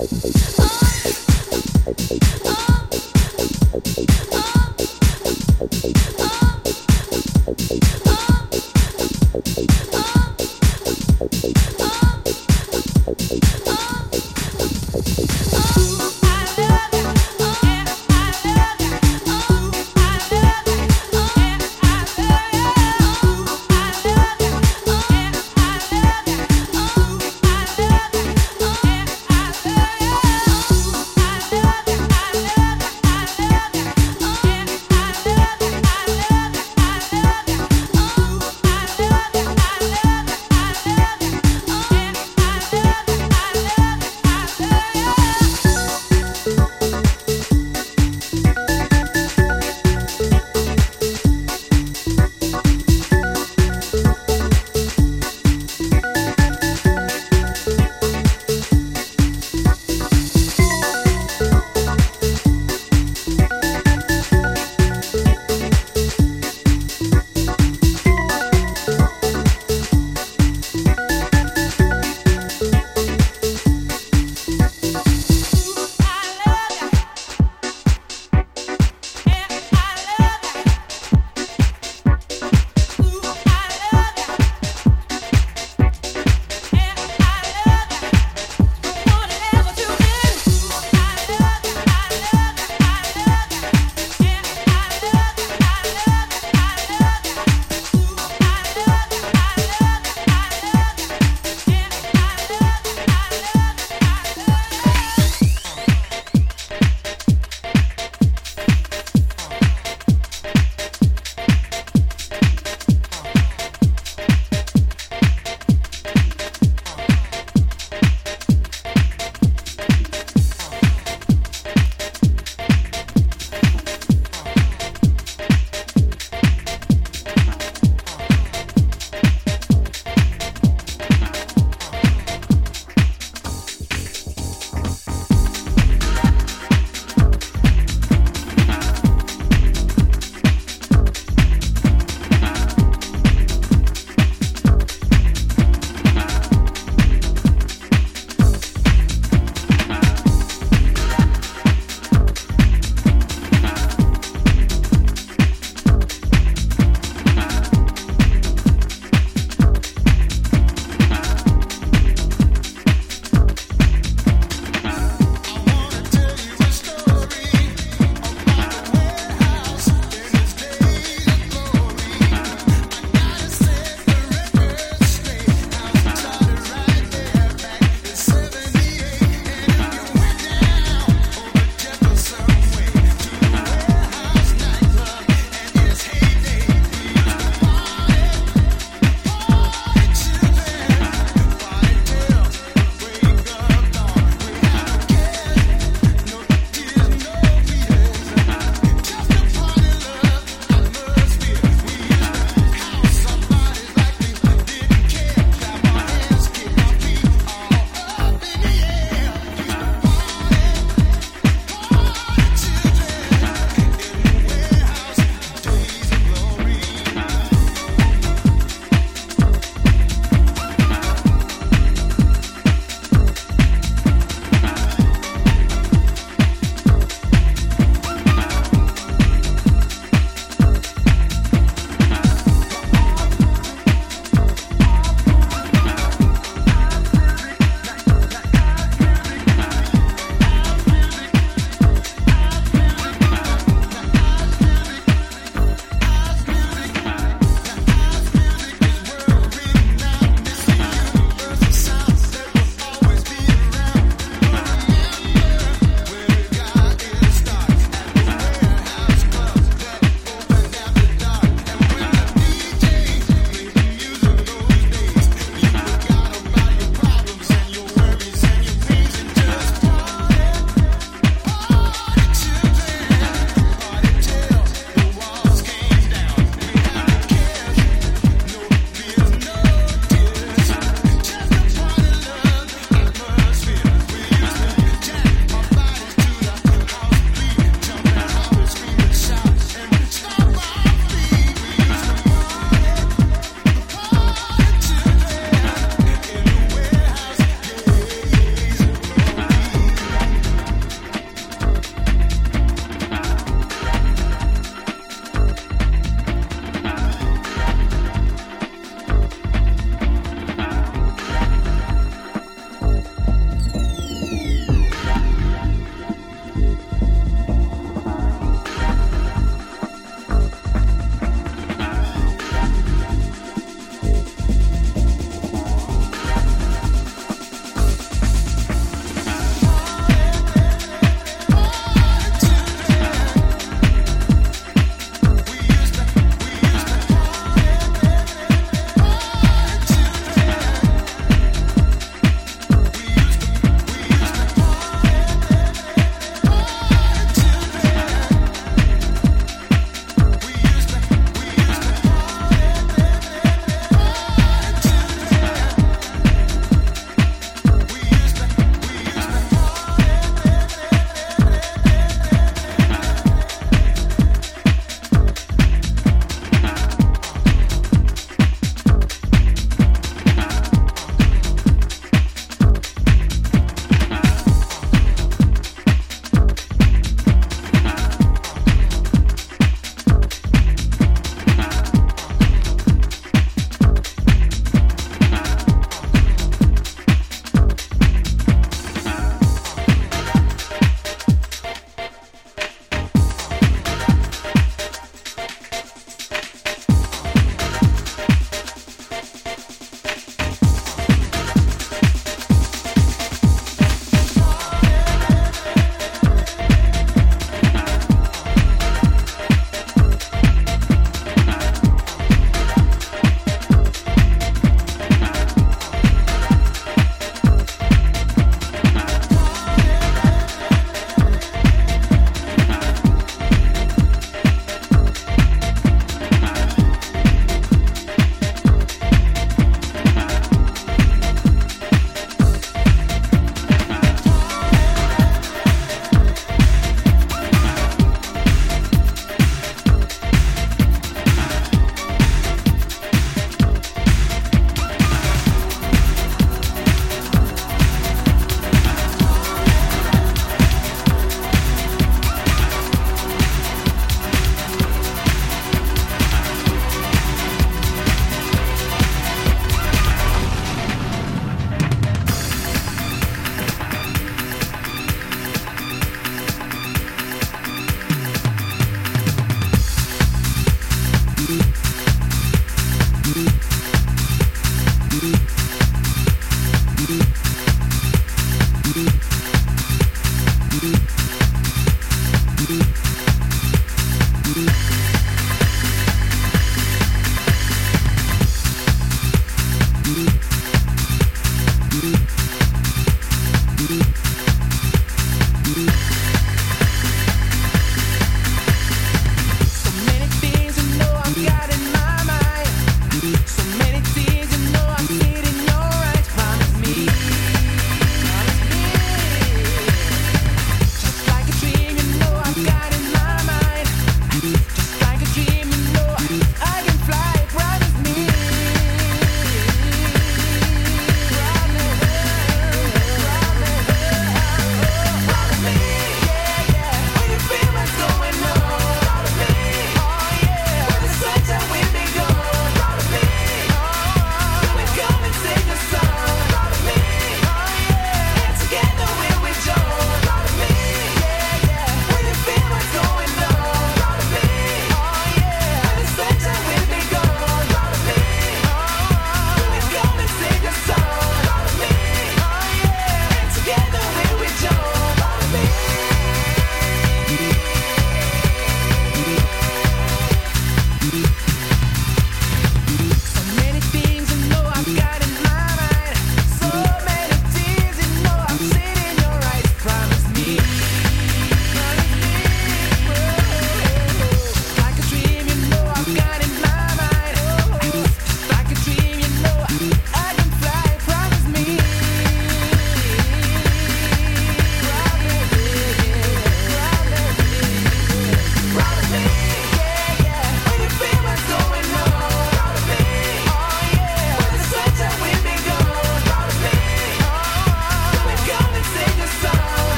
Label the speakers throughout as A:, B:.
A: Oh.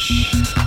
A: Shh.